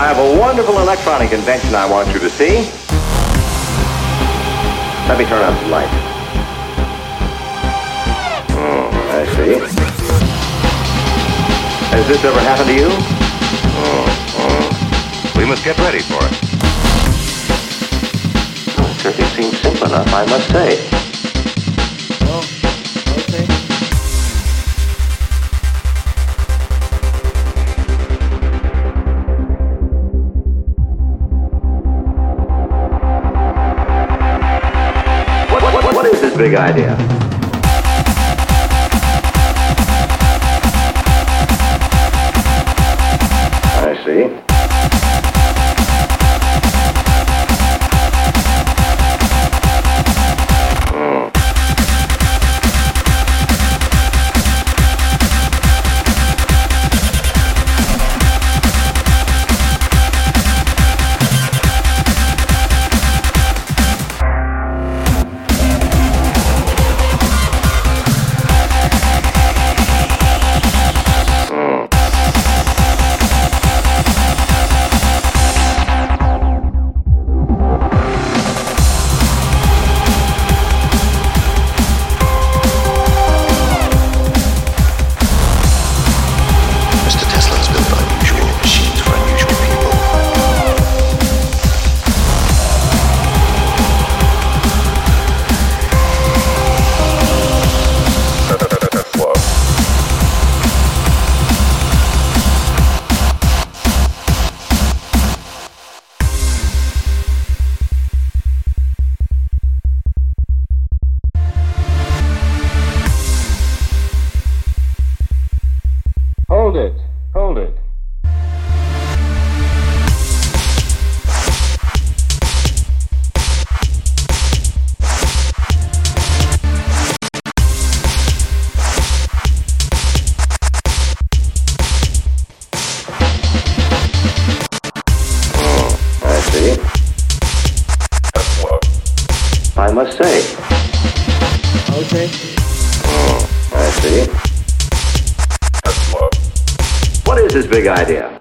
I have a wonderful electronic invention I want you to see. Let me turn on the light. Hmm, I see. Has this ever happened to you? Hmm, hmm. We must get ready for it. It certainly seems simple enough, I must say. Big idea? I see. Hold it. Hold it. I see. I must say. Okay. I see. What is this big idea?